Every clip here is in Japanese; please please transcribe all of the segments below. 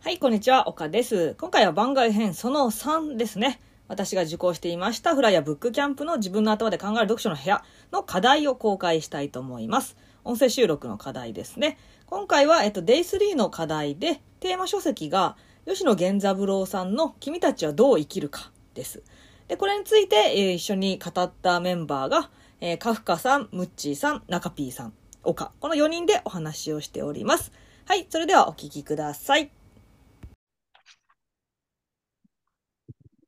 はい、こんにちは、岡です。今回は番外編その3ですね。私が受講していましたフライヤーブックキャンプの自分の頭で考える読書の部屋の課題を公開したいと思います。音声収録の課題ですね。今回は、えっと、Day3 の課題で、テーマ書籍が吉野源三郎さんの君たちはどう生きるかです。で、これについて、えー一緒に語ったメンバーが、えーカフカさん、ムッチーさん、中ピーさん、岡。この4人でお話をしております。はい、それではお聞きください。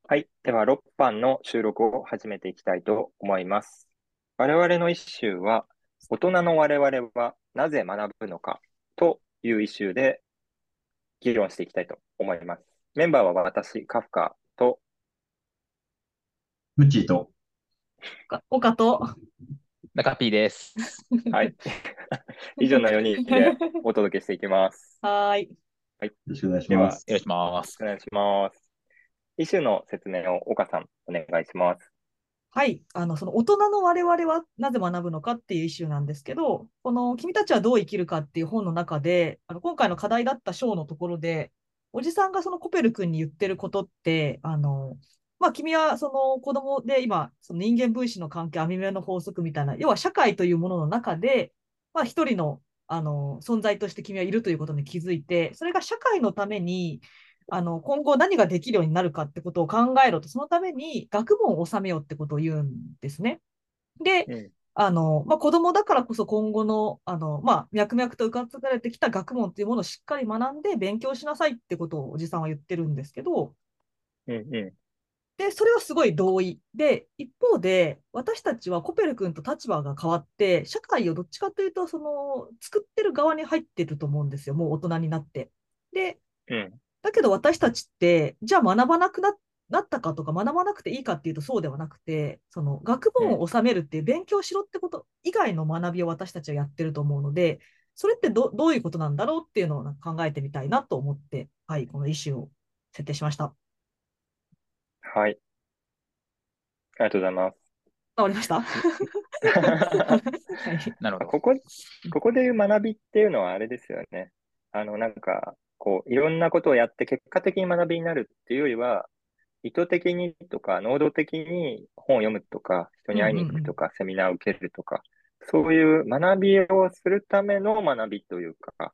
はい。では、6番の収録を始めていきたいと思います。我々の一周は、大人の我々はなぜ学ぶのかという一周で議論していきたいと思います。メンバーは私、カフカと、ムッチーと、岡と、中 P です。はい。以上の4人でお届けしていきます。はーい。よろしくお願いします。よろしくお願いします。お願いします。一周の説明を岡さん、お願いします。はい。あの、その大人の我々はなぜ学ぶのかっていうイシューなんですけど、この君たちはどう生きるかっていう本の中で、あの、今回の課題だった章のところで、おじさんがそのコペル君に言ってることって、あの、まあ、君はその子供で今、その人間分子の関係、網目の法則みたいな、要は社会というものの中で、まあ、一人の、あの、存在として君はいるということに気づいて、それが社会のために、あの、今後何ができるようになるかってことを考えろと、そのために学問を収めようってことを言うんですね。で、うんあの、まあ、子供だからこそ今後の、あの、まあ、脈々と受か継がれてきた学問っていうものをしっかり学んで勉強しなさいってことをおじさんは言ってるんですけど、うんうで、それはすごい同意。で、一方で、私たちはコペル君と立場が変わって、社会をどっちかというと、その、作ってる側に入ってると思うんですよ、もう大人になって。で、ん。うん。だけど私たちって、じゃあ学ばなくななったかとか学ばなくていいかっていうとそうではなくて、その学問を収めるっていう勉強しろってこと以外の学びを私たちはやってると思うので、それってどどういうことなんだろうっていうのを考えてみたいなと思って、はい、このイシューを設定しました。はい。ありがとうございます。わりました？はい。なるほど。ここ、ここでいう学びっていうのはあれですよね。あの、なんか、こう、いろんなことをやって結果的に学びになるっていうよりは、意図的にとか、能動的に本を読むとか、人に会いに行くとか、セミナーを受けるとか、そういう学びをするための学びというか、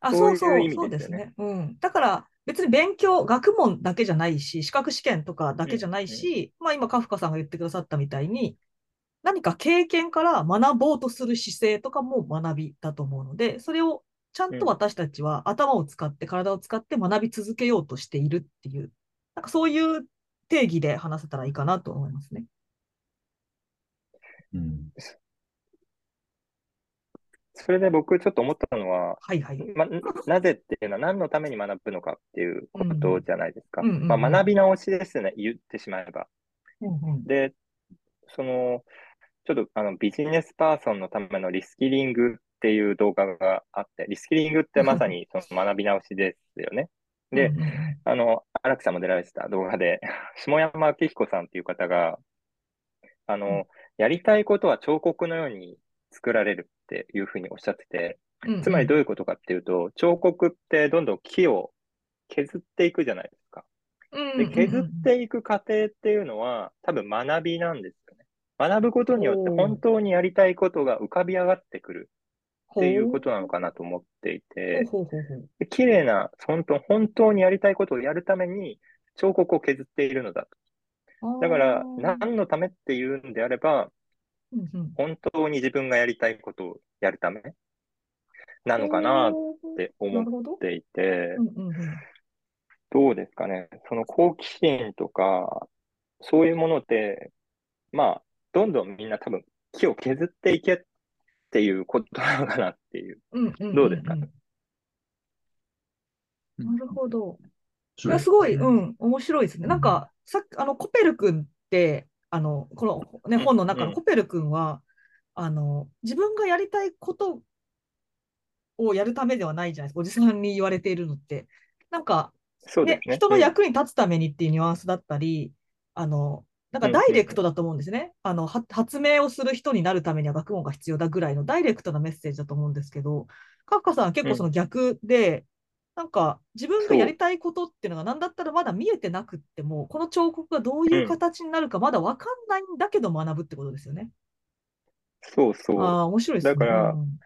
あ、そういう意そうそう、ですすね。うん。だから、別に勉強、学問だけじゃないし、資格試験とかだけじゃないし、まあ今、カフカさんが言ってくださったみたいに、何か経験から学ぼうとする姿勢とかも学びだと思うので、それをちゃんと私たちは頭を使って、体を使って学び続けようとしているっていう、なんかそういう定義で話せたらいいかなと思いますね。うん。それで僕ちょっと思ったのは、はいはい。ま、なぜっていうのは何のために学ぶのかっていうことじゃないですか。うんうんうんまあ、学び直しですね、言ってしまえば。うんうんで、その、ちょっとあのビジネスパーソンのためのリスキリングっていう動画があって、リスキリングってまさにその学び直しですよね。でうんうんうんあの、荒木さんも出られてた動画で、下山明彦さんっていう方が、あの、やりたいことは彫刻のように作られるっていうふうにおっしゃってて、うんうんつまりどういうことかっていうと、彫刻ってどんどん木を削っていくじゃないですか。で、削っていく過程っていうのは多分学びなんですよね。学ぶことによって本当にやりたいことが浮かび上がってくるっていうことなのかなと思っていて、綺麗な、本当、本当にやりたいことをやるために彫刻を削っているのだと。だから、何のためっていうんであれば、本当に自分がやりたいことをやるため？なのかなって思っ。ていて。う、んうんうんどうですかね？その好奇心とか、そういうものって、まあ、どんどんみんな多分木を削っていけっていうことなのかなっていう。うんうんうんどうですかね？なるほど。い面や、すごい、ねうん、面白いですね。なんか、さっき、あの、コペル君って、あの、この、ね、うん本の中うんのコペル君は、あの、自分がやりたいことをやるためではないじゃないですか。おじさんに言われているのって。なんか、ね、そうですね。人の役に立つためにっていうニュアンスだったり、あの、なんかダイレクトだと思うんですね。あの、は発明をする人になるためには学問が必要だぐらいのダイレクトなメッセージだと思うんですけど、カフカさんは結構その逆で、なんか自分がやりたいことっていうのが何だったらまだ見えてなくっても、この彫刻がどういう形になるかまだ分かんないんだけど学ぶってことですよね。そうそう。ああ、面白いですね。だからうん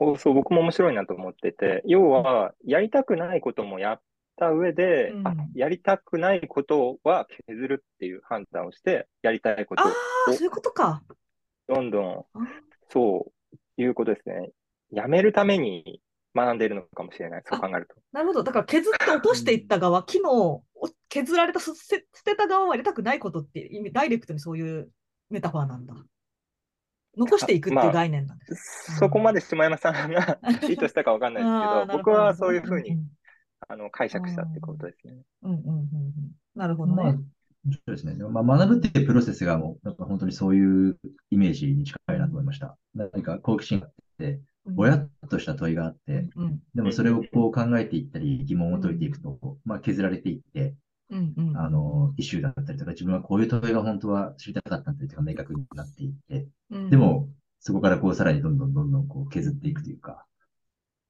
おそう、僕も面白いなと思ってて、要は、やりたくないこともやった上で、うんあ、やりたくないことは削るっていう判断をして、やりたいことあをあ、そういうことか。どんどん、あそういうことですね。やめるために学んでいるのかもしれない。そう考えると。なるほど。だから削って落としていった側、機能を削られた、捨て捨てた側はやりたくないことって意味、ダイレクトにそういうメタファーなんだ。残していくっていう概念なんです。そこまで下山さんが意図したかわかんないですけど、僕はそういうふうにんあの解釈したってことですね。うんうんうんうんなるほどまあ、ね。面白いですね。でもまあ、学ぶっていうプロセスがもう、なんか本当にそういうイメージに近いなと思いました。何か好奇心があって、ぼやっとした問いがあって、うんでもそれをこう考えていったり、疑問を解いていくと、まあ、削られていって、うんうんあの、イシューだったりとか、自分はこういう問いが本当は知りたかったんだというか、明確になっていって、うんでも、そこからこう、さらにどんどんどんどんこう削っていくというか、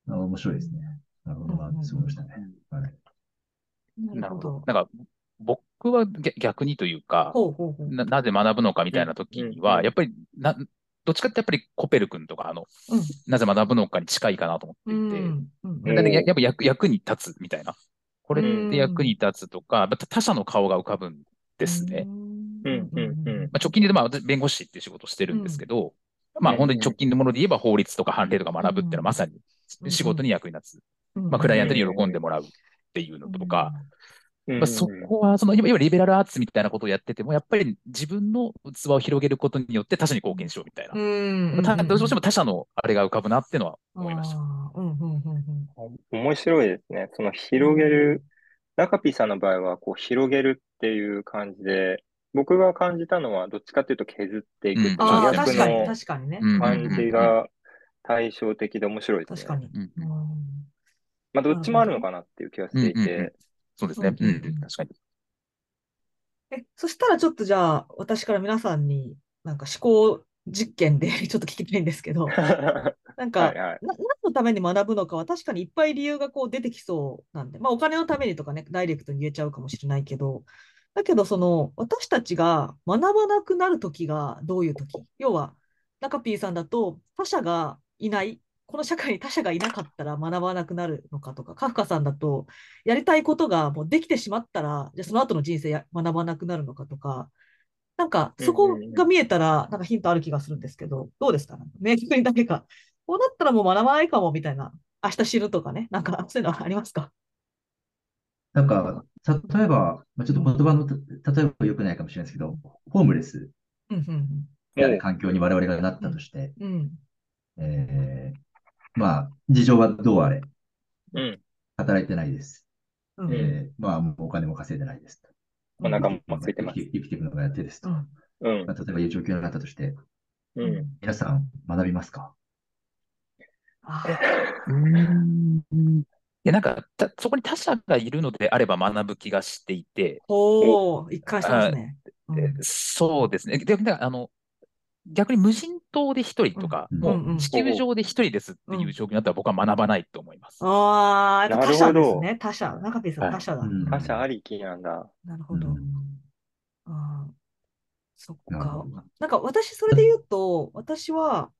あ面白いですね。なるほどな、そう思いましたね。はいなるほど。なんか、僕は逆逆にというか、ほうほうほう。ななぜ学ぶのかみたいな時には、うんうんやっぱりな、どっちかってやっぱりコペル君とか、あの、うん。なぜ学ぶのかに近いかなと思っていて、うんうんややっぱ役役に立つみたいな。これうんって役に立つとか、他者の顔が浮かぶんですね。うん。うんうんうん。まあ、直近で言うと、まあ、私弁護士っていう仕事をしてるんですけど、まあ、うん。本当に直近のもので言えば法律とか判例とか学ぶっていうのはまさに仕事に役に立つ。うんまあ、クライアントに喜んでもらうっていうのとか、うんまあ、そこは、その、今、リベラルアーツみたいなことをやってても、やっぱり自分の器を広げることによって他者に貢献しようみたいな。うんたどうしても他者のあれが浮かぶなっていうのは思いました。あーうんうんうんうん。面白いですね。その広げる、中 P さんの場合は、こう、広げるっていう感じで、僕が感じたのは、どっちかっていうと削っていくっていううん。ああ、逆確かに、の感じが対照的で面白いですね。確かに。まあ、どっちもあるのかなっていう気がしていうんうんうんて、そうですね。うん確かに。え、そしたらちょっとじゃあ、私から皆さんに、なんか思考実験で ちょっと聞きたいんですけど、なんか、はいはい。な何のために学ぶのかは確かにいっぱい理由がこう出てきそうなんで、まあお金のためにとかね、ダイレクトに言えちゃうかもしれないけど、だけどその私たちが学ばなくなるときがどういうとき要は、中 P さんだと他者がいない、この社会に他者がいなかったら学ばなくなるのかとか、カフカさんだとやりたいことがもうできてしまったら、じゃあその後の人生や学ばなくなるのかとか、なんかそこが見えたら、なんかヒントある気がするんですけど、どうですか？なんか明確にだけか。こうなったらもう学ばないかもみたいな、明日死ぬとかね、なんか そういうのはありますか？なんか、例えば、まあ、ちょっと言葉のた例えば良くないかもしれないですけど、ホームレスうんうんみたいな環境に我々がなったとして、うん。うんえーまあ、事情はどうあれ、うん。働いてないです。うんえーまあ、もうお金も稼いでないですと。お腹も空いてます生。きていくのがやってですと。うんうんま。あ、例えばいう状況になったとして、うん。皆さん学びますか？あ うん。いや、なんか、たそこに他者がいるのであれば学ぶ気がしていて、ほう、一貫してますね。うんえそうですね。で、であの、逆に無人島で一人とか、うんもうんうんう地球上で一人ですっていう状況になったら僕は学ばないと思います。ああ、やっぱ他者ですね。他者。中 P さん、他者だ。うん他者ありきなんだ。なるほど。うんあーそっかなんか私、それで言うと、私は、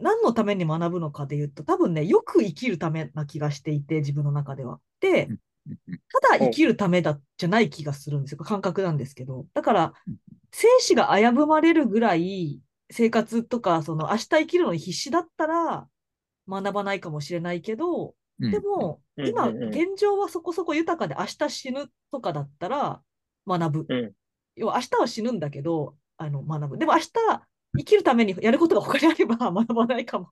何のために学ぶのかで言うと、多分ね、よく生きるためな気がしていて、自分の中では。で、うんうんただ生きるためだじゃない気がするんですよ。感覚なんですけど。だからうん、生死が危ぶまれるぐらい、生活とか、その明日生きるのに必死だったら、学ばないかもしれないけど、うんでも、うん今、現状はそこそこ豊かで明日死ぬとかだったら学ぶ。うん要は明日は死ぬんだけど、あの学ぶ。でも明日生きるためにやることが他にあれば 学ばないかも。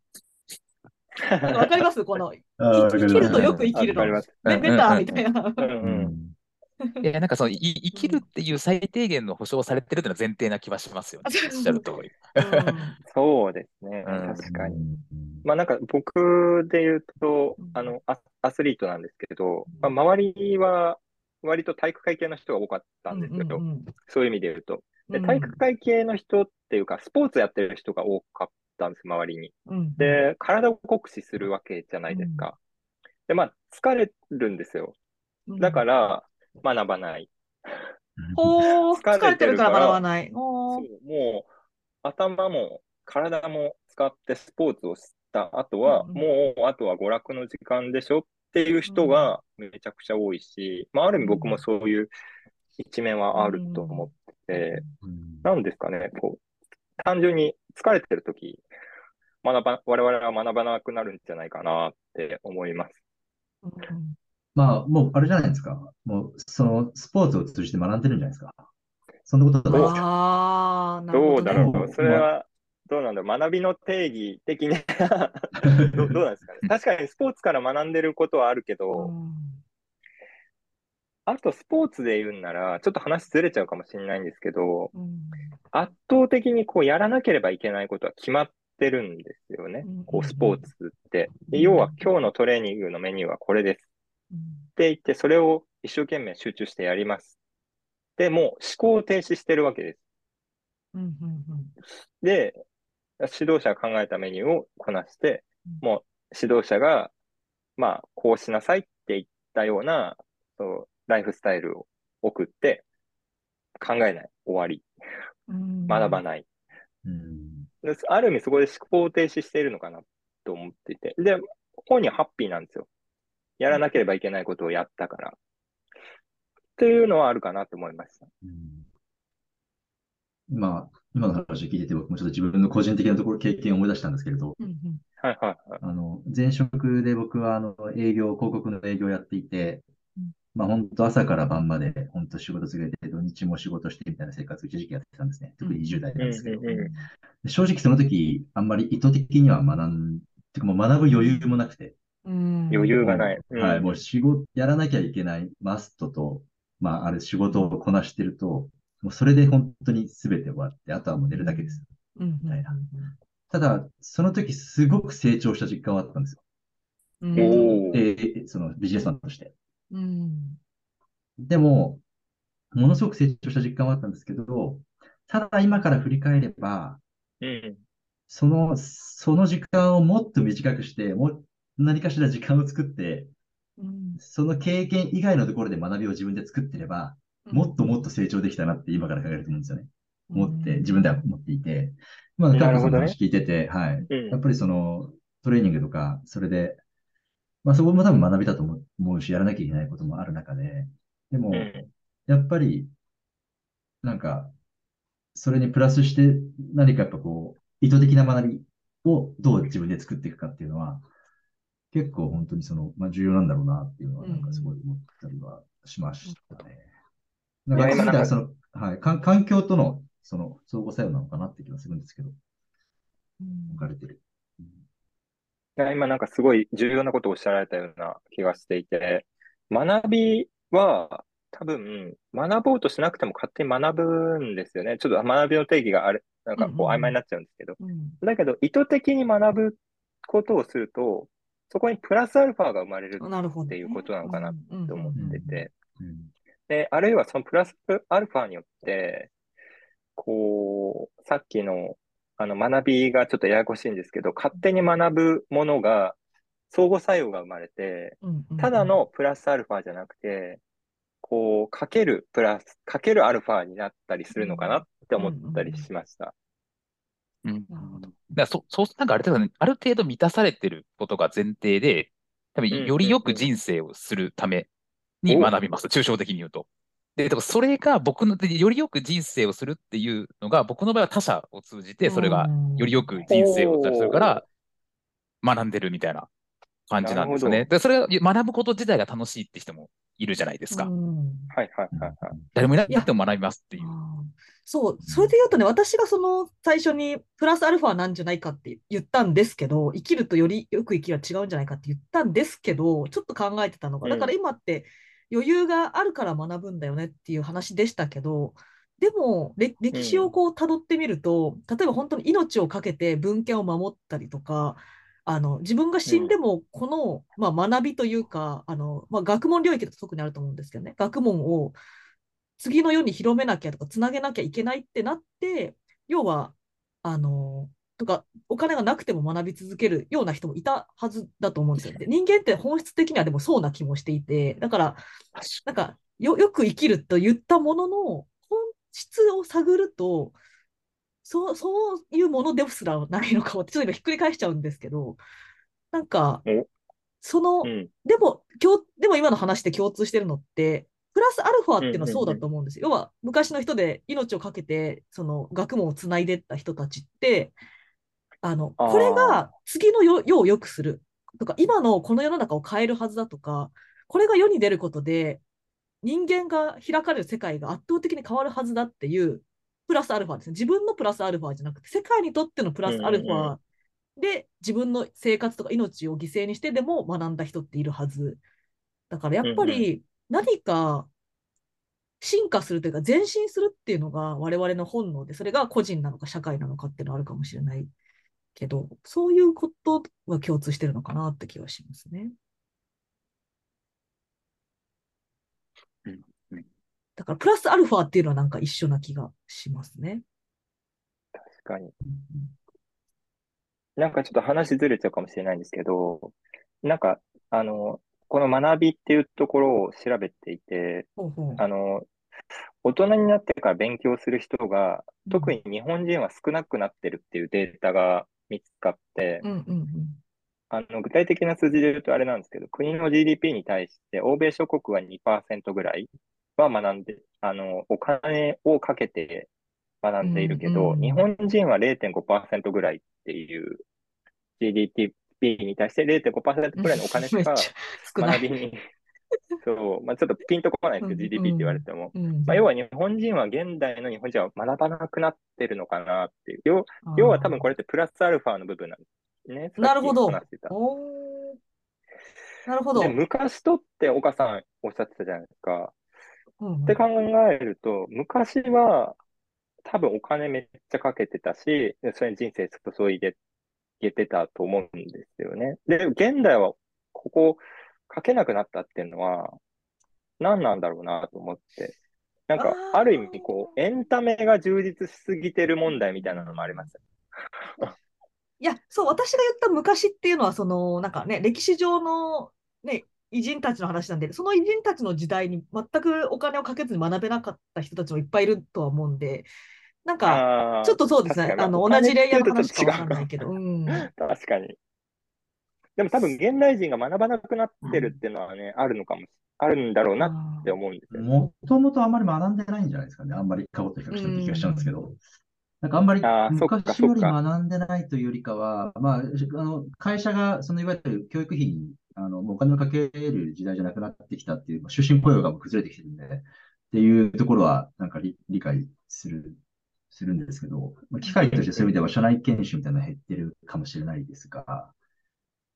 わかります？この、生きるとよく生きるの。ベベターみたいな。いや、なんかその、い生きるっていう最低限の保証をされてるっていうのは前提な気はしますよね。あおっしゃる通り。そうですね。うん確かに。うんまあなんか僕で言うとうん、あの、アアスリートなんですけど、まあ、周りは割と体育会系の人が多かったんですよ。うんうんうんそういう意味で言うと。で、うん体育会系の人っていうか、スポーツやってる人が多かったんです、周りに。うんで、体を酷使するわけじゃないですか。で、まあ、疲れるんですよ。うん。だから、学ばない。ほー、疲れてるから学ばない。もう、頭も体も使ってスポーツをした後は、もう、あとは娯楽の時間でしょっていう人がめちゃくちゃ多いし、まあ、ある意味僕もそういう一面はあると思って。て、うんなんですかね、こう、単純に疲れてるとき、学ば、我々は学ばなくなるんじゃないかなって思います。うんまあ、もうあれじゃないですか。もう、そのスポーツを通じて学んでるんじゃないですか。そんなことないですか？あー、なるど。うだろうそれは、どうなんだろう学びの定義的に どどうなんですかね確かにスポーツから学んでることはあるけど、うんあとスポーツで言うんなら、ちょっと話ずれちゃうかもしれないんですけど、うん圧倒的にこうやらなければいけないことは決まってるんですよねうん。こうスポーツって。でうん要は今日のトレーニングのメニューはこれです。うんって言って、それを一生懸命集中してやります。で、もう思考を停止してるわけです。で、指導者が考えたメニューをこなして、うんもう指導者が、まあ、こうしなさいって言ったような、そう、ライフスタイルを送って、考えない、終わり、うん学ばない。うんである意味そこで思考を停止しているのかなと思っていて。で、本人はハッピーなんですよ。やらなければいけないことをやったから。っていうのはあるかなと思いました。うんまあ、今の話を聞いてて、僕もちょっと自分の個人的なところ、経験を思い出したんですけれど、うんうんはいはいはい。あの、前職で僕は、あの、営業、広告の営業をやっていてうん、まあ、本当朝から晩まで、本当仕事続けて、土日も仕事してみたいな生活を一時期やってたんですね。特に20代なんですけど正直その時、あんまり意図的には学ん、てかもう学ぶ余裕もなくて、うん余裕がない。うんはい、もう仕事、やらなきゃいけないマストと、まあ、ある仕事をこなしてると、もうそれで本当に全て終わって、あとはもう寝るだけです。みたいなただ、その時すごく成長した実感はあったんですよ。うんおーえーそのビジネスマンとして。うんでも、ものすごく成長した実感はあったんですけど、ただ今から振り返れば、うん。その、その時間をもっと短くして、もう何かしら時間を作って、うんその経験以外のところで学びを自分で作ってれば、もっともっと成長できたなって今から考えると思うんですよね。思って、自分では思っていて。まあ、なるほどねカッコさんの話聞いてて、はい。うんやっぱりそのトレーニングとか、それで、まあそこも多分学びだと思う思うし、やらなきゃいけないこともある中で、でも、うんやっぱり、なんか、それにプラスして何かやっぱこう、意図的な学びをどう自分で作っていくかっていうのは、結構本当にその、まあ重要なんだろうなっていうのは、なんかすごい思ったりはしましたね。なんか、いや今なんかその、はい、か環境との、その、相互作用なのかなって気がするんですけど、うん。置かれてる。今なんかすごい重要なことをおっしゃられたような気がしていて、学びは多分学ぼうとしなくても勝手に学ぶんですよね。ちょっと学びの定義があれ、なんかこううんうんうん曖昧になっちゃうんですけど。うんだけど意図的に学ぶことをすると、そこにプラスアルファが生まれる。っていうことなのかなと思ってて、うんで、あるいはそのプラスアルファによって、こう、さっきの、あの、学びがちょっとややこしいんですけど、勝手に学ぶものが、相互作用が生まれて、うんうんうんただのプラスアルファじゃなくて、こう、かけるプラス、かけるアルファになったりするのかなって思ったりしました。うん。なるほどだからそ、そう、なんかある程度ね、ある程度満たされてることが前提で、多分うんよりよく人生をするためにお学びます。抽象的に言うと。で、でもそれが僕の、でよりよく人生をするっていうのが、僕の場合は他者を通じて、それがよりよく人生をするから、学んでるみたいな感じなんですよね。で、それが学ぶこと自体が楽しいって人もいるじゃないですか。うんはいはいはいはい。誰もいなくても学びますっていう。そう、それで言うとね、私がその最初にプラスアルファなんじゃないかって言ったんですけど、生きるとよりよく生きるは違うんじゃないかって言ったんですけど、ちょっと考えてたのが、だから今って余裕があるから学ぶんだよねっていう話でしたけど、でも、れ歴史をこう辿ってみると、例えば本当に命を懸けて文献を守ったりとか、あの自分が死んでもこの、まあ、学びというかあの、まあ、学問領域だと特にあると思うんですけどね。学問を次の世に広めなきゃとかつなげなきゃいけないってなって要はあのとかお金がなくても学び続けるような人もいたはずだと思うんですよね。人間って本質的にはでもそうな気もしていてだからなんかよよく生きると言ったものの本質を探るとそうそういうものですらないのかもってちょっと今ひっくり返しちゃうんですけどなんかおその、うん。でも共でも今の話で共通してるのってプラスアルファっていうのはそうだと思うんですよ。要は昔の人で命を懸けてその学問をつないでった人たちってあのこれが次の世世を良くする。とか今のこの世の中を変えるはずだとかこれが世に出ることで人間が開かれる世界が圧倒的に変わるはずだっていうプラスアルファですね。自分のプラスアルファじゃなくて世界にとってのプラスアルファで自分の生活とか命を犠牲にしてでも学んだ人っているはず。だからやっぱり何か進化するというか前進するっていうのが我々の本能で、それが個人なのか社会なのかっていうのはあるかもしれないけど、そういうことは共通してるのかなって気はしますね。だからプラスアルファっていうのはなんか一緒な気がしますね。確かに。うんなんかちょっと話ずれちゃうかもしれないんですけど、なんか、あの、この学びっていうところを調べていて、ほうほうあの、大人になってから勉強する人が、特に日本人は少なくなってるっていうデータが見つかってう、んうんうんあの、具体的な数字で言うとあれなんですけど、国の GDP に対して、欧米諸国は2%ぐらいは学んで、あの、お金をかけて学んでいるけど、うんうん日本人は0.5%ぐらいっていう GDP に対して0.5%ぐらいのお金しか。学びに、そう、まあちょっとピンとこないですけど、うん GDP って言われても。うんまあ、要は日本人は現代の日本人は学ばなくなってるのかなっていう。要要は多分これってプラスアルファの部分なんですね。なるほどなるほど。で、昔とって岡さんおっしゃってたじゃないですか。うんうんって考えると、昔は多分お金めっちゃかけてたし、でそれに人生注いでいけてたと思うんですよね。で、現代はここかけなくなったっていうのは何なんだろうなと思って。なんか、ある意味、こう、エンタメが充実しすぎてる問題みたいなのもあります。いや、そう、私が言った昔っていうのは、その、なんかね、歴史上の、ね、偉人たちの話なんで、その偉人たちの時代に全くお金をかけずに学べなかった人たちもいっぱいいるとは思うんで、なんか、ちょっとそうですねあの、まあ同じレイヤーの話かわかんないけど、うん。確かに。でも多分、現代人が学ばなくなってるっていうのはね、あるのかもし、あるんだろうなって思うんですよね。もともとあんまり学んでないんじゃないですかね。あんまり過去と比較した気がしちゃうんですけど。なんかあんまり昔より学んでないというよりかは、まあ、あの会社がそのいわゆる教育費にあのお金をかける時代じゃなくなってきたっていう、まあ終身雇用が崩れてきてるんで、っていうところはなんか理理解する、するんですけど、まあ、機会としてそういう意味では社内研修みたいなのが減ってるかもしれないですが、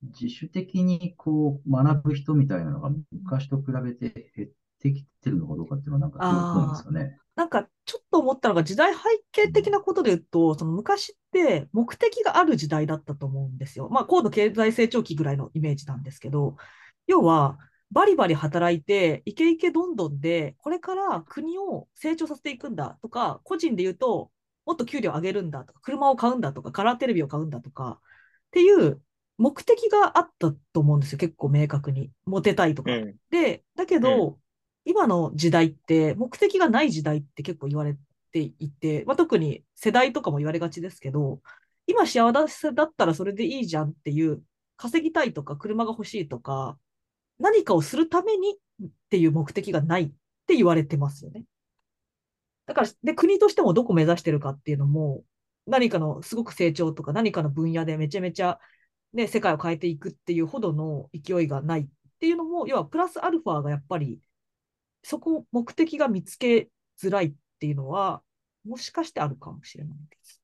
自主的にこう学ぶ人みたいなのが昔と比べて減ってきてるのかどうかっていうのはなんかどうなんですかね。なんかちょっと思ったのが時代背景的なことで言うと、その昔って目的がある時代だったと思うんですよ。まあ高度経済成長期ぐらいのイメージなんですけど、要はバリバリ働いてイケイケどんどんでこれから国を成長させていくんだとか、個人で言うともっと給料上げるんだとか、車を買うんだとか、カラーテレビを買うんだとかっていう目的があったと思うんですよ、結構明確に。モテたいとか。うん。で、だけど、今の時代って目的がない時代って結構言われていて、まあ、特に世代とかも言われがちですけど、今幸せだったらそれでいいじゃんっていう、稼ぎたいとか車が欲しいとか、何かをするためにっていう目的がないって言われてますよね。だから、で、国としてもどこ目指してるかっていうのも、何かのすごく成長とか何かの分野でめちゃめちゃ、ね、世界を変えていくっていうほどの勢いがないっていうのも、要はプラスアルファがやっぱりそこ目的が見つけづらいっていうのは、もしかしてあるかもしれないです。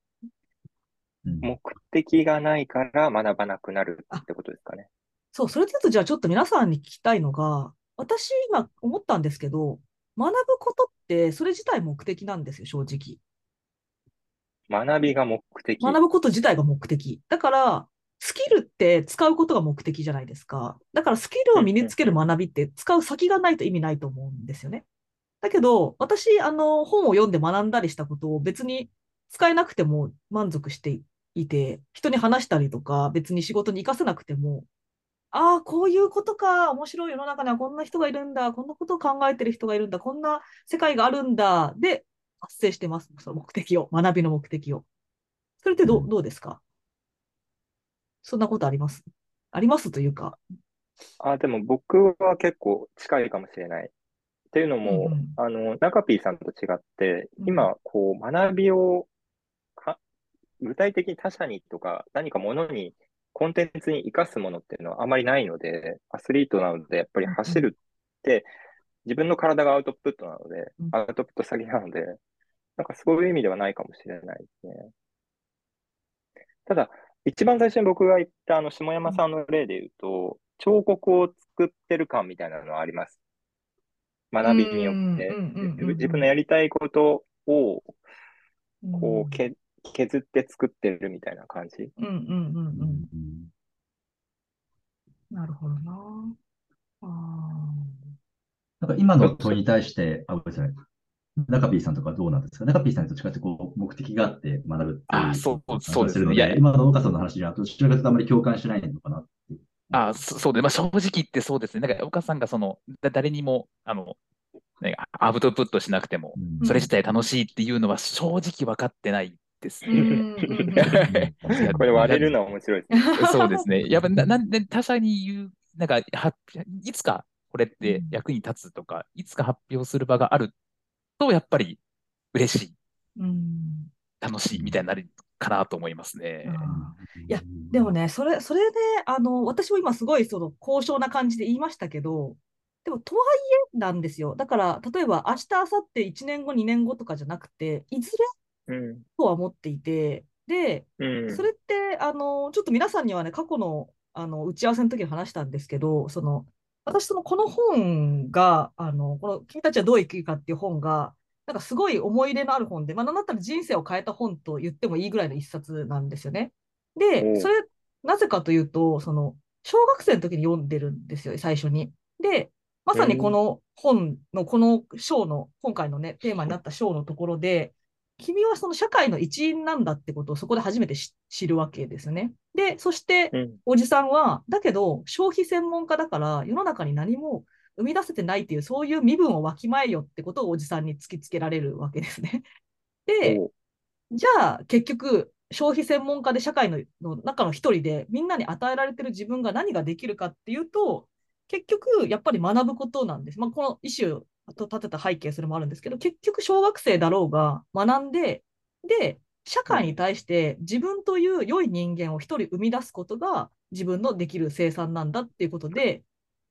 うん目的がないから学ばなくなるってことですかね。そう、それで言うと、じゃあちょっと皆さんに聞きたいのが、私今思ったんですけど、学ぶことってそれ自体目的なんですよ、正直。学びが目的。学ぶこと自体が目的。だから、スキルって使うことが目的じゃないですか。だからスキルを身につける学びって使う先がないと意味ないと思うんですよね。だけど、私、あの、本を読んで学んだりしたことを別に使えなくても満足していて、人に話したりとか、別に仕事に活かせなくても、ああ、こういうことか、面白い世の中にはこんな人がいるんだ、こんなことを考えてる人がいるんだ、こんな世界があるんだ、で、達成してます、その目的を、学びの目的を。それってど,、うどうですか？そんなことあります？ありますというか。あ、でも僕は結構近いかもしれない。っていうのも、うんうんあの、中 P さんと違って、うん今、こう、学びをか、具体的に他者にとか、何かものに、コンテンツに生かすものっていうのはあまりないので、アスリートなので、やっぱり走るって、自分の体がアウトプットなのでうん、アウトプット先なので、なんかそういう意味ではないかもしれないですね。ただ、一番最初に僕が言ったあの下山さんの例で言うと、彫刻を作ってる感みたいなのはあります。学びによって自分のやりたいことをこうけ削って作ってるみたいな感じ。うんうんうんううん。んなるほどな。あなんか今の問いに対して、あ、ごめんなさい。中 P さんとかどうなんですか？中 P さんにどっちかってこう目的があって学ぶっていうあそうそうですねるのいや今の岡さんの話にはどちらかというとあまり共感しないのかなって。あ、そそうで、まあ、正直言ってそうですね。なんか、岡さんがその、だ誰にも、あの、ね、アウトプットしなくても、うんそれ自体楽しいっていうのは正直分かってないですね。これ割れるのは面白いですね。そうですね。やっぱな、なんで他者に言う、なんか、はいつかこれって役に立つとか、いつか発表する場があると、やっぱり嬉しい、うん楽しいみたいになるかなと思いますね。あいやでもね、それ、それで、あの、私も今すごいその高尚な感じで言いましたけど、でも、とはいえなんですよ。だから、例えば、明日、明後日、1年後、2年後とかじゃなくて、いずれうん。とは思っていて、で、うん。それって、あの、ちょっと皆さんにはね、過去の、あの、打ち合わせの時に話したんですけど、その、私、その、この本が、あの、この、君たちはどう生きるかっていう本が、なんかすごい思い入れのある本で、まあ、なんだったら人生を変えた本と言ってもいいぐらいの一冊なんですよね。おで、うそれ、なぜかというと、その、小学生の時に読んでるんですよ、最初に。で、まさにこの本の、この章の、今回のね、テーマになった章のところで、君はその社会の一員なんだってことをそこで初めて知知るわけですよね。で、そして、うん。おじさんは、だけど、消費専門家だから、世の中に何も生み出せてないっていう、そういう身分をわきまえよってことをおじさんに突きつけられるわけですね。で、じゃあ、結局、消費専門家で社会のの中の一人で、みんなに与えられてる自分が何ができるかっていうと、結局、やっぱり学ぶことなんです。まあ、この意思を立てた背景、それもあるんですけど、結局、小学生だろうが学んで、で、社会に対して自分という良い人間を一人生み出すことが自分のできる生産なんだっていうことで、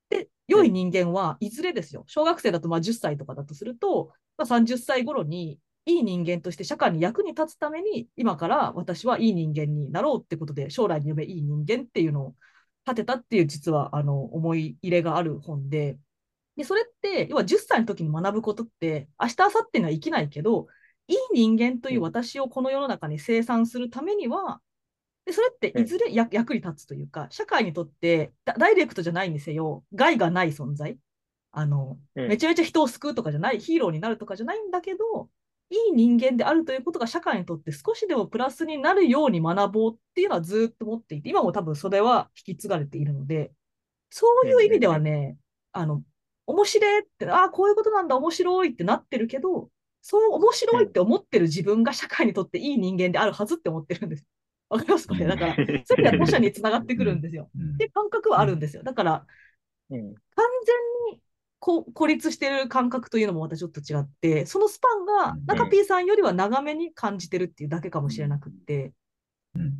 で、良い人間はいずれですよ。小学生だとまあ10歳とかだとすると、まあ、30歳頃にいい人間として社会に役に立つために、今から私はいい人間になろうってことで、将来に夢いい人間っていうのを立てたっていう、実はあの思い入れがある本で、でそれって、要は10歳の時に学ぶことって、明日、明後日には生きないけど、いい人間という私をこの世の中に生産するためには、でそれっていずれや役に立つというか、社会にとってダダイレクトじゃないにせよ、害がない存在。あの、うん。めちゃめちゃ人を救うとかじゃない、ヒーローになるとかじゃないんだけど、いい人間であるということが社会にとって少しでもプラスになるように学ぼうっていうのはずっと思っていて、今も多分それは引き継がれているので、そういう意味ではね、あの、面白いって、ああ、こういうことなんだ、面白いってなってるけど、そう面白いって思ってる自分が社会にとっていい人間であるはずって思ってるんです。わかりますこれ。だから、そういう意味では他者につながってくるんですよ。うんっていう感覚はあるんですよ。だから、うん。完全にこ孤立してる感覚というのもまたちょっと違って、そのスパンがうん中 P さんよりは長めに感じてるっていうだけかもしれなくって、うん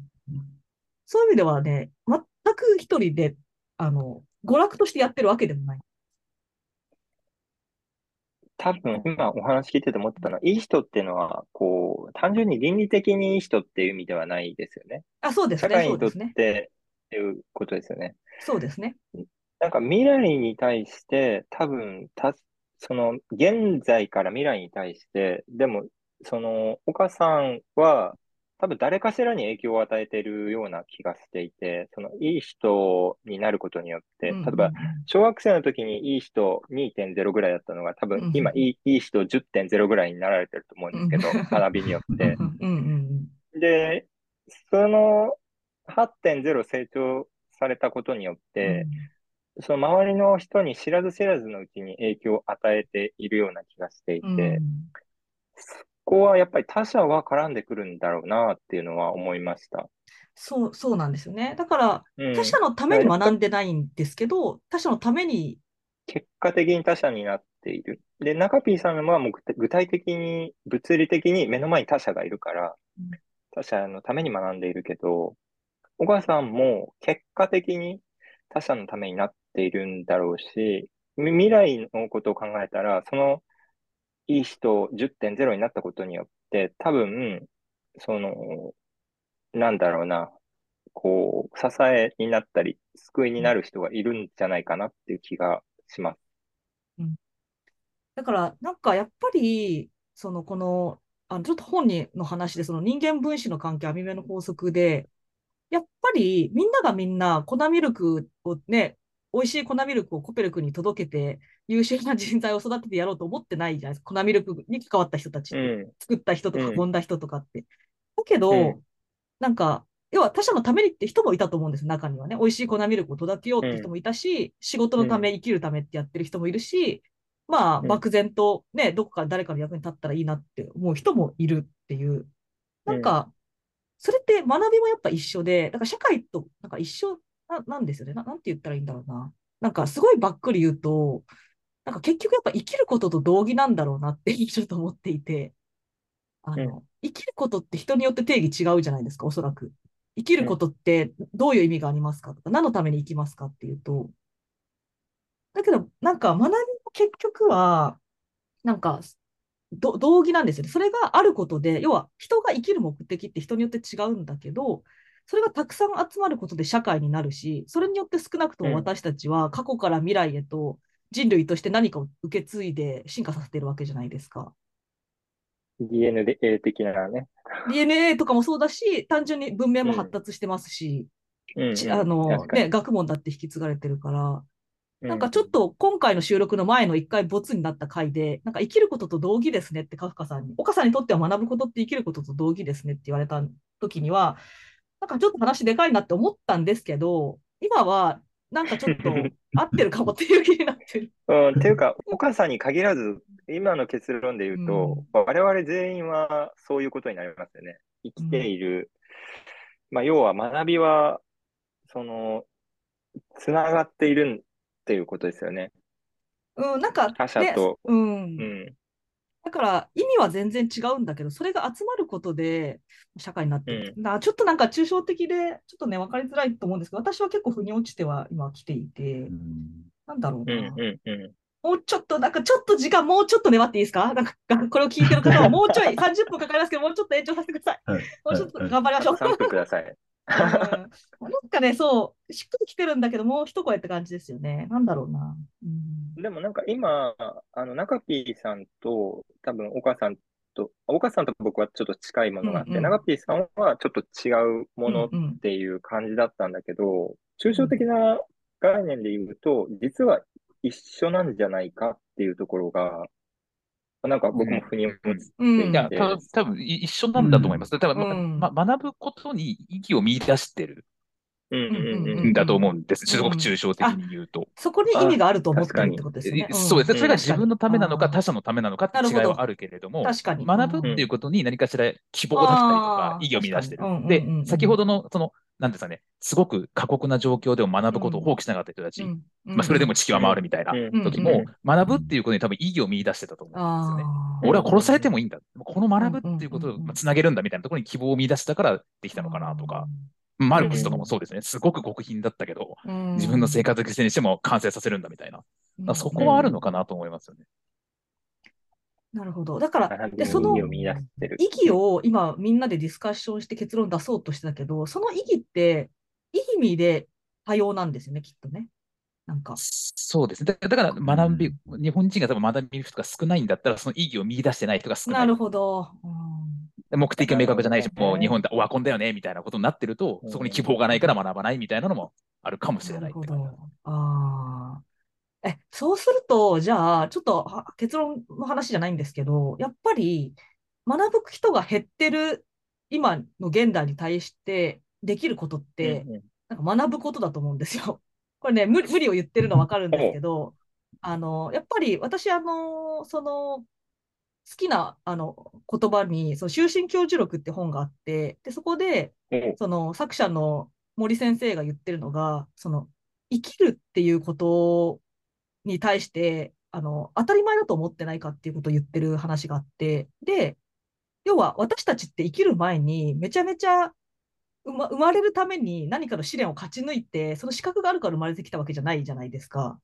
そういう意味ではね、全く一人で、あの、娯楽としてやってるわけでもない。多分、今お話聞いてて思ってたのは、いい人っていうのは、こう、単純に倫理的にいい人っていう意味ではないですよね。あ、そうですね、社会にとっ。てっていうことですよね。そうですね。なんか未来に対して、多分、た、その、現在から未来に対して、でも、その、岡さんは、多分誰かしらに影響を与えているような気がしていて、そのいい人になることによって、うん。例えば小学生の時にいい人2.0ぐらいだったのが、多分今うん。いいいい人10.0ぐらいになられてると思うんですけど、うん。学びによって。で、その8.0成長されたことによって、その周りの人に知らず知らずのうちに影響を与えているような気がしていて、こはやっぱり他者は絡んでくるんだろうなっていうのは思いました。そう、そうなんですよね。だから、うん他者のために学んでないんですけど、他者のために、結果的に他者になっている。で、中 P さんはもう具体的に、物理的に目の前に他者がいるからうん、他者のために学んでいるけど、小川さんも結果的に他者のためになっているんだろうし、み未来のことを考えたら、そのいい人10.0になったことによって、多分、その、なんだろうな、こう、支えになったり、救いになる人がいるんじゃないかなっていう気がします。うんだから、なんかやっぱり、その、この、あの、ちょっと本にの話で、その人間分子の関係、網目の法則で、やっぱりみんながみんな粉ミルクをね、美味しい粉ミルクをコペルクに届けて、優秀な人材を育ててやろうと思ってないじゃないですか。粉ミルクに関わった人たちうん。作った人とかうん運んだ人とかって。だけど、うんなんか、要は他者のためにって人もいたと思うんですよ、中にはね。美味しい粉ミルクを届けようって人もいたし、仕事のため、生きるためってやってる人もいるし、まあ、うん漠然とね、どこか誰かの役に立ったらいいなって思う人もいるっていう。なんか、それって学びもやっぱ一緒で、だから社会となんか一緒ななんですよねな。なんて言ったらいいんだろうな。なんかすごいばっくり言うと、なんか結局やっぱ生きることと同義なんだろうなってちょっと思っていて、あの、う生きることって人によって定義違うじゃないですか、おそらく。生きることってどういう意味がありますかとか、何のために生きますかっていうと、だけど、なんか学びも結局は、なんか、ど同義なんですよね。それがあることで、要は人が生きる目的って人によって違うんだけど、それがたくさん集まることで社会になるし、それによって少なくともうん私たちは過去から未来へと人類として何かを受け継いで進化させてるわけじゃないですか。DNA 的なね。DNA とかもそうだし、単純に文明も発達してますし、うん、うん。ちあのね、学問だって引き継がれてるから、うなんかちょっと今回の収録の前の一回ボツになった回で、なんか生きることと同義ですねってカフカさんに、岡さんにとっては学ぶことって生きることと同義ですねって言われた時には、なんかちょっと話でかいなって思ったんですけど、今はなんかちょっと 合ってるかもっていう気になってる。うん、っていうか、岡さんに限らず、今の結論で言うと、我々全員はそういうことになりますよね。生きている。まあ、要は学びは、その、つながっているっていうことですよね。うん、なんか、他者とね、うんう。ん。だから意味は全然違うんだけど、それが集まることで社会になってる。だからちょっとなんか抽象的で、ちょっとね、分かりづらいと思うんですけど、私は結構腑に落ちては今来ていて、なんだろううん、な。うん、うん。もうちょっと、なんかちょっと時間、もうちょっと粘っていいですか？なんか、これを聞いてる方はもうちょい、30分かかりますけど、もうちょっと延長させてください。はい。もうちょっと頑張りましょう。3分ください。うんなんかね、そう、しっくりきてるんだけど、もう一声って感じですよね。なんだろうな。うんでもなんか今、あの、中 P さんと、多分岡さんと、岡さんと僕はちょっと近いものがあって、うんうん中 P さんはちょっと違うものうんうんっていう感じだったんだけど、抽象的な概念で言うと、実は一緒なんじゃないかっていうところが、なんか僕も腑に落ちてうんいや、いて、たぶん多分い一緒なんだと思います。多分うんまま学ぶことに意義を見出してるだと思うんです。うんすごく抽象的に言うと。そこに意味があると思ってるってことですよね。えそうです。ね。それが自分のためなのか、他者のためなのかって違いはあるけれども、確かに。学ぶっていうことに何かしら希望だったりとか意義を見出してる。で先ほどの、その、なんですかね、すごく過酷な状況でも学ぶことを放棄しなかった人たち、うんまあ、それでも地球は回るみたいな時も、学ぶっていうことに多分意義を見出してたと思うんですよね。俺は殺されてもいいんだ。この学ぶっていうことをつなげるんだみたいなところに希望を見出したからできたのかなとか、マルクスとかもそうですね。すごく極貧だったけど、うん自分の生活犠牲にしても完成させるんだみたいな。だからそこはあるのかなと思いますよね。なるほど。だから、でそのに意義を今みんなでディスカッションして結論出そうとしてたけど、その意義って、いい意味で多様なんですよね、きっとね。なんか。そうですね。だだから学び、日本人が多分学び人が少ないんだったら、その意義を見出してない人が少ない。なるほど。うんで目的が明確じゃないし、もう日本でオワコンだよねみたいなことになってると、うんそこに希望がないから学ばないみたいなのもあるかもしれないって感じど。ああ。え、そうすると、じゃあ、ちょっとは結論の話じゃないんですけど、やっぱり学ぶ人が減ってる今の現代に対してできることって、なんか学ぶことだと思うんですよ。これね、無理無理を言ってるのはわかるんですけど、あの、やっぱり私、あの、その、好きなあの言葉に、その終身教授録って本があって、で、そこで、おその作者の森先生が言ってるのが、その生きるっていうことに対して、あの、当たり前だと思ってないかっていうことを言ってる話があって、で、要は私たちって生きる前にめちゃめちゃ生ま、生まれるために何かの試練を勝ち抜いて、その資格があるから生まれてきたわけじゃないじゃないですか。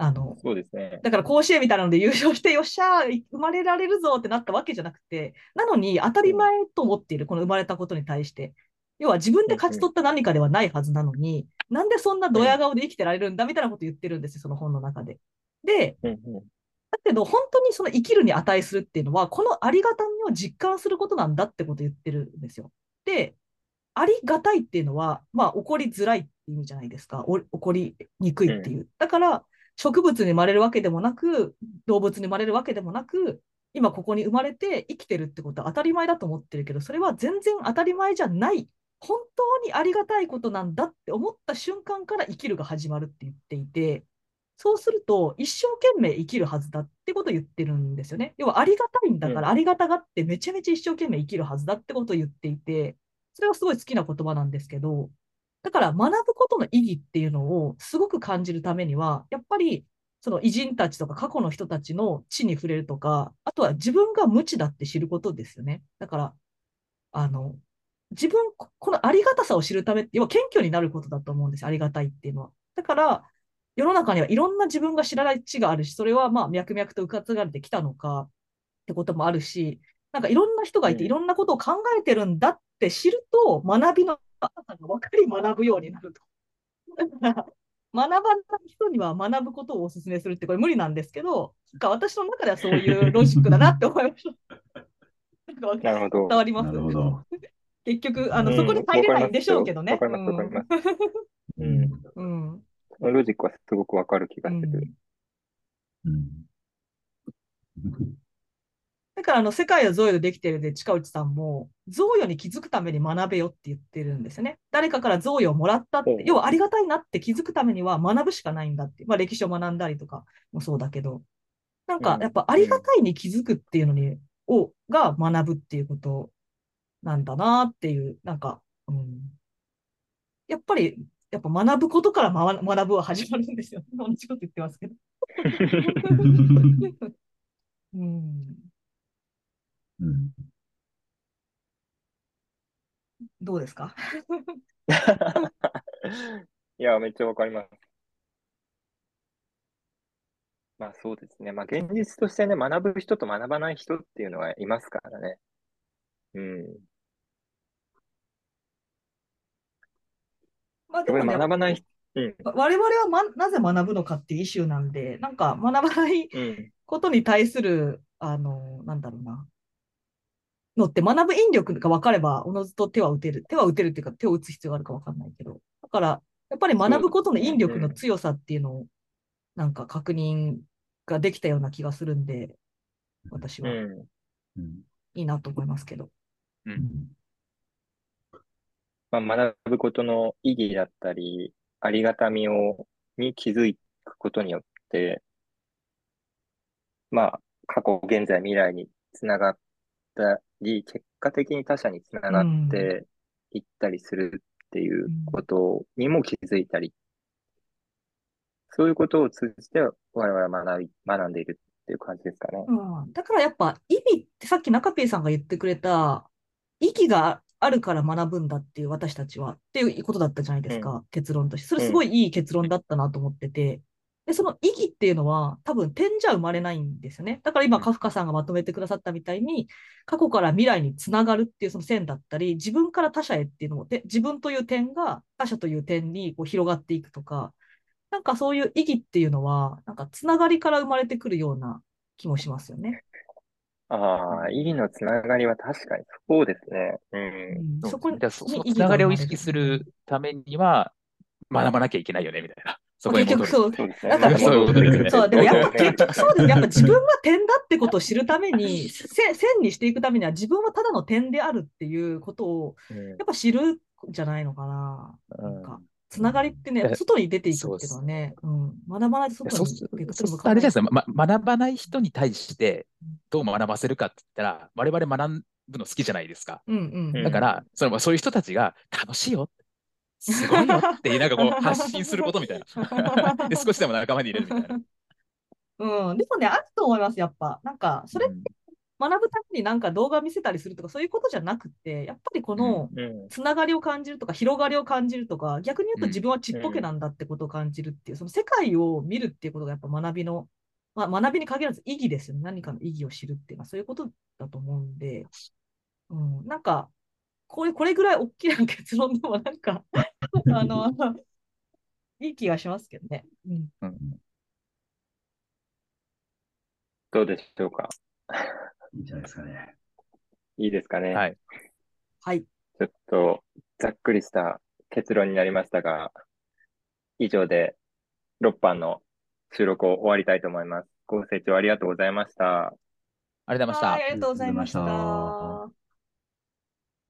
あの、そうですね。だから甲子園みたいなので優勝して、よっしゃー、生まれられるぞってなったわけじゃなくて、なのに当たり前と思っている、この生まれたことに対して。要は自分で勝ち取った何かではないはずなのに、なんでそんなドヤ顔で生きてられるんだみたいなこと言ってるんですよ、その本の中で。で、だけど本当にその生きるに値するっていうのは、このありがたみを実感することなんだってことを言ってるんですよ。で、ありがたいっていうのは、まあ、起こりづらいっていう意味じゃないですか。お起こりにくいっていう。だから、植物に生まれるわけでもなく、動物に生まれるわけでもなく、今ここに生まれて生きてるってことは当たり前だと思ってるけど、それは全然当たり前じゃない、本当にありがたいことなんだって思った瞬間から生きるが始まるって言っていて、そうすると一生懸命生きるはずだってことを言ってるんですよね。要はありがたいんだから、うんありがたがってめちゃめちゃ一生懸命生きるはずだってことを言っていて、それはすごい好きな言葉なんですけど、だから学ぶことの意義っていうのをすごく感じるためには、やっぱりその偉人たちとか過去の人たちの地に触れるとか、あとは自分が無知だって知ることですよね。だから、あの、自分、ここのありがたさを知るためって、要は謙虚になることだと思うんですよ。ありがたいっていうのは。だから、世の中にはいろんな自分が知らない地があるし、それはまあ脈々と受け継がれてきたのかってこともあるし、なんかいろんな人がいて、うんいろんなことを考えてるんだって知ると、学びの深さが分かり学ぶようになると。だから学ばない人には学ぶことをお勧めするってこれ無理なんですけど、なんか私の中ではそういうロジックだなって思いました。なるほど。伝わります？なるほど。結局、あの、うんそこに入れないんでしょうけどね。わかりますよわかります、わかります。ううんん。うん。うん。そのロジックはすごくわかる気がする。うんうん。だから、あの、世界は贈与でできているで、近内さんも、贈与に気づくために学べよって言ってるんですよね。誰かから贈与をもらったって要はありがたいなって気づくためには学ぶしかないんだって。まあ、歴史を学んだりとかもそうだけど、なんかう、んやっぱありがたいに気づくっていうのに、を、が学ぶっていうことなんだなっていう、なんか、うん。やっぱり、やっぱ学ぶことから学学ぶは始まるんですよ。同じこと言ってますけど。うん。うん。どうですか？いや、めっちゃわかります。まあそうですね。まあ現実としてね、学ぶ人と学ばない人っていうのはいますからね。うん。まあでもね学ばない人、うん。我々は、ま、なぜ学ぶのかっていうイシューなんで、なんか学ばないうん。ことに対する、あの、なんだろうな、のって学ぶ引力が分かれば、おのずと手は打てる。手は打てるっていうか、手を打つ必要があるか分かんないけど。だから、やっぱり学ぶことの引力の強さっていうのを、なんか確認ができたような気がするんで、私はいいなと思いますけど。うんまあ学ぶことの意義だったり、ありがたみを、に気づくことによって、まあ過去、現在、未来につながったり、結果的に他者につながっていったりするっていうことにも気づいたり、そういうことを通じて我々は学び、学んでいるっていう感じですかね。うん、だからやっぱ意味ってさっき中 P さんが言ってくれた意義があるから学ぶんだっていう私たちはっていうことだったじゃないですか、結論として。それすごいいい結論だったなと思ってて。で、その意義っていうのは多分点じゃ生まれないんですよね。だから今カフカさんがまとめてくださったみたいに過去から未来につながるっていうその線だったり、自分から他者へっていうのも、で自分という点が他者という点にこう広がっていくとか、なんかそういう意義っていうのは、なんかつながりから生まれてくるような気もしますよね。ああ、意義のつながりは確かにそうですね。うん。うんそこにそそのつながりを意識するためには、学ばなきゃいけないよね、みたいな。そこに戻る。結局そう。そうですね。だからそうですねそう、でもやっぱ 結局そうです。やっぱ自分は点だってことを知るために、せ線にしていくためには自分はただの点であるっていうことをうんやっぱ知るんじゃないのかな。うんなんか、つながりってね、え外に出ていくっていうのはね、うん、学ばないと外にそうすベクトそうするル向かないとあれじゃないですか、ま、学ばない人に対してどう学ばせるかって言ったら、我々学ぶの好きじゃないですか。うんうんうんだから、そのそういう人たちが楽しいよ、すごいよっていう、なんかこう 発信することみたいな。で、少しでも仲間に入れるみたいな。うん、でもね、あると思います、やっぱ。なんか、それうん学ぶためになんか動画見せたりするとか、そういうことじゃなくて、やっぱりこのうん。つながりを感じるとか、広がりを感じるとか、逆に言うとうん自分はちっぽけなんだってことを感じるっていう、その世界を見るっていうことがやっぱ学びの、まあ、学びに限らず意義ですよね。何かの意義を知るっていうのは、そういうことだと思うんで、うん、なんか、これ、これぐらい大きな結論でもなんか、あの、いい気がしますけどね。うん。うんどうでしょうか？いいんじゃないですかね。いいですかね？はい。はい。ちょっとざっくりした結論になりましたが、以上で6班の収録を終わりたいと思います。ご清聴ありがとうございました。ありがとうございましたはい、。ありがとうございました。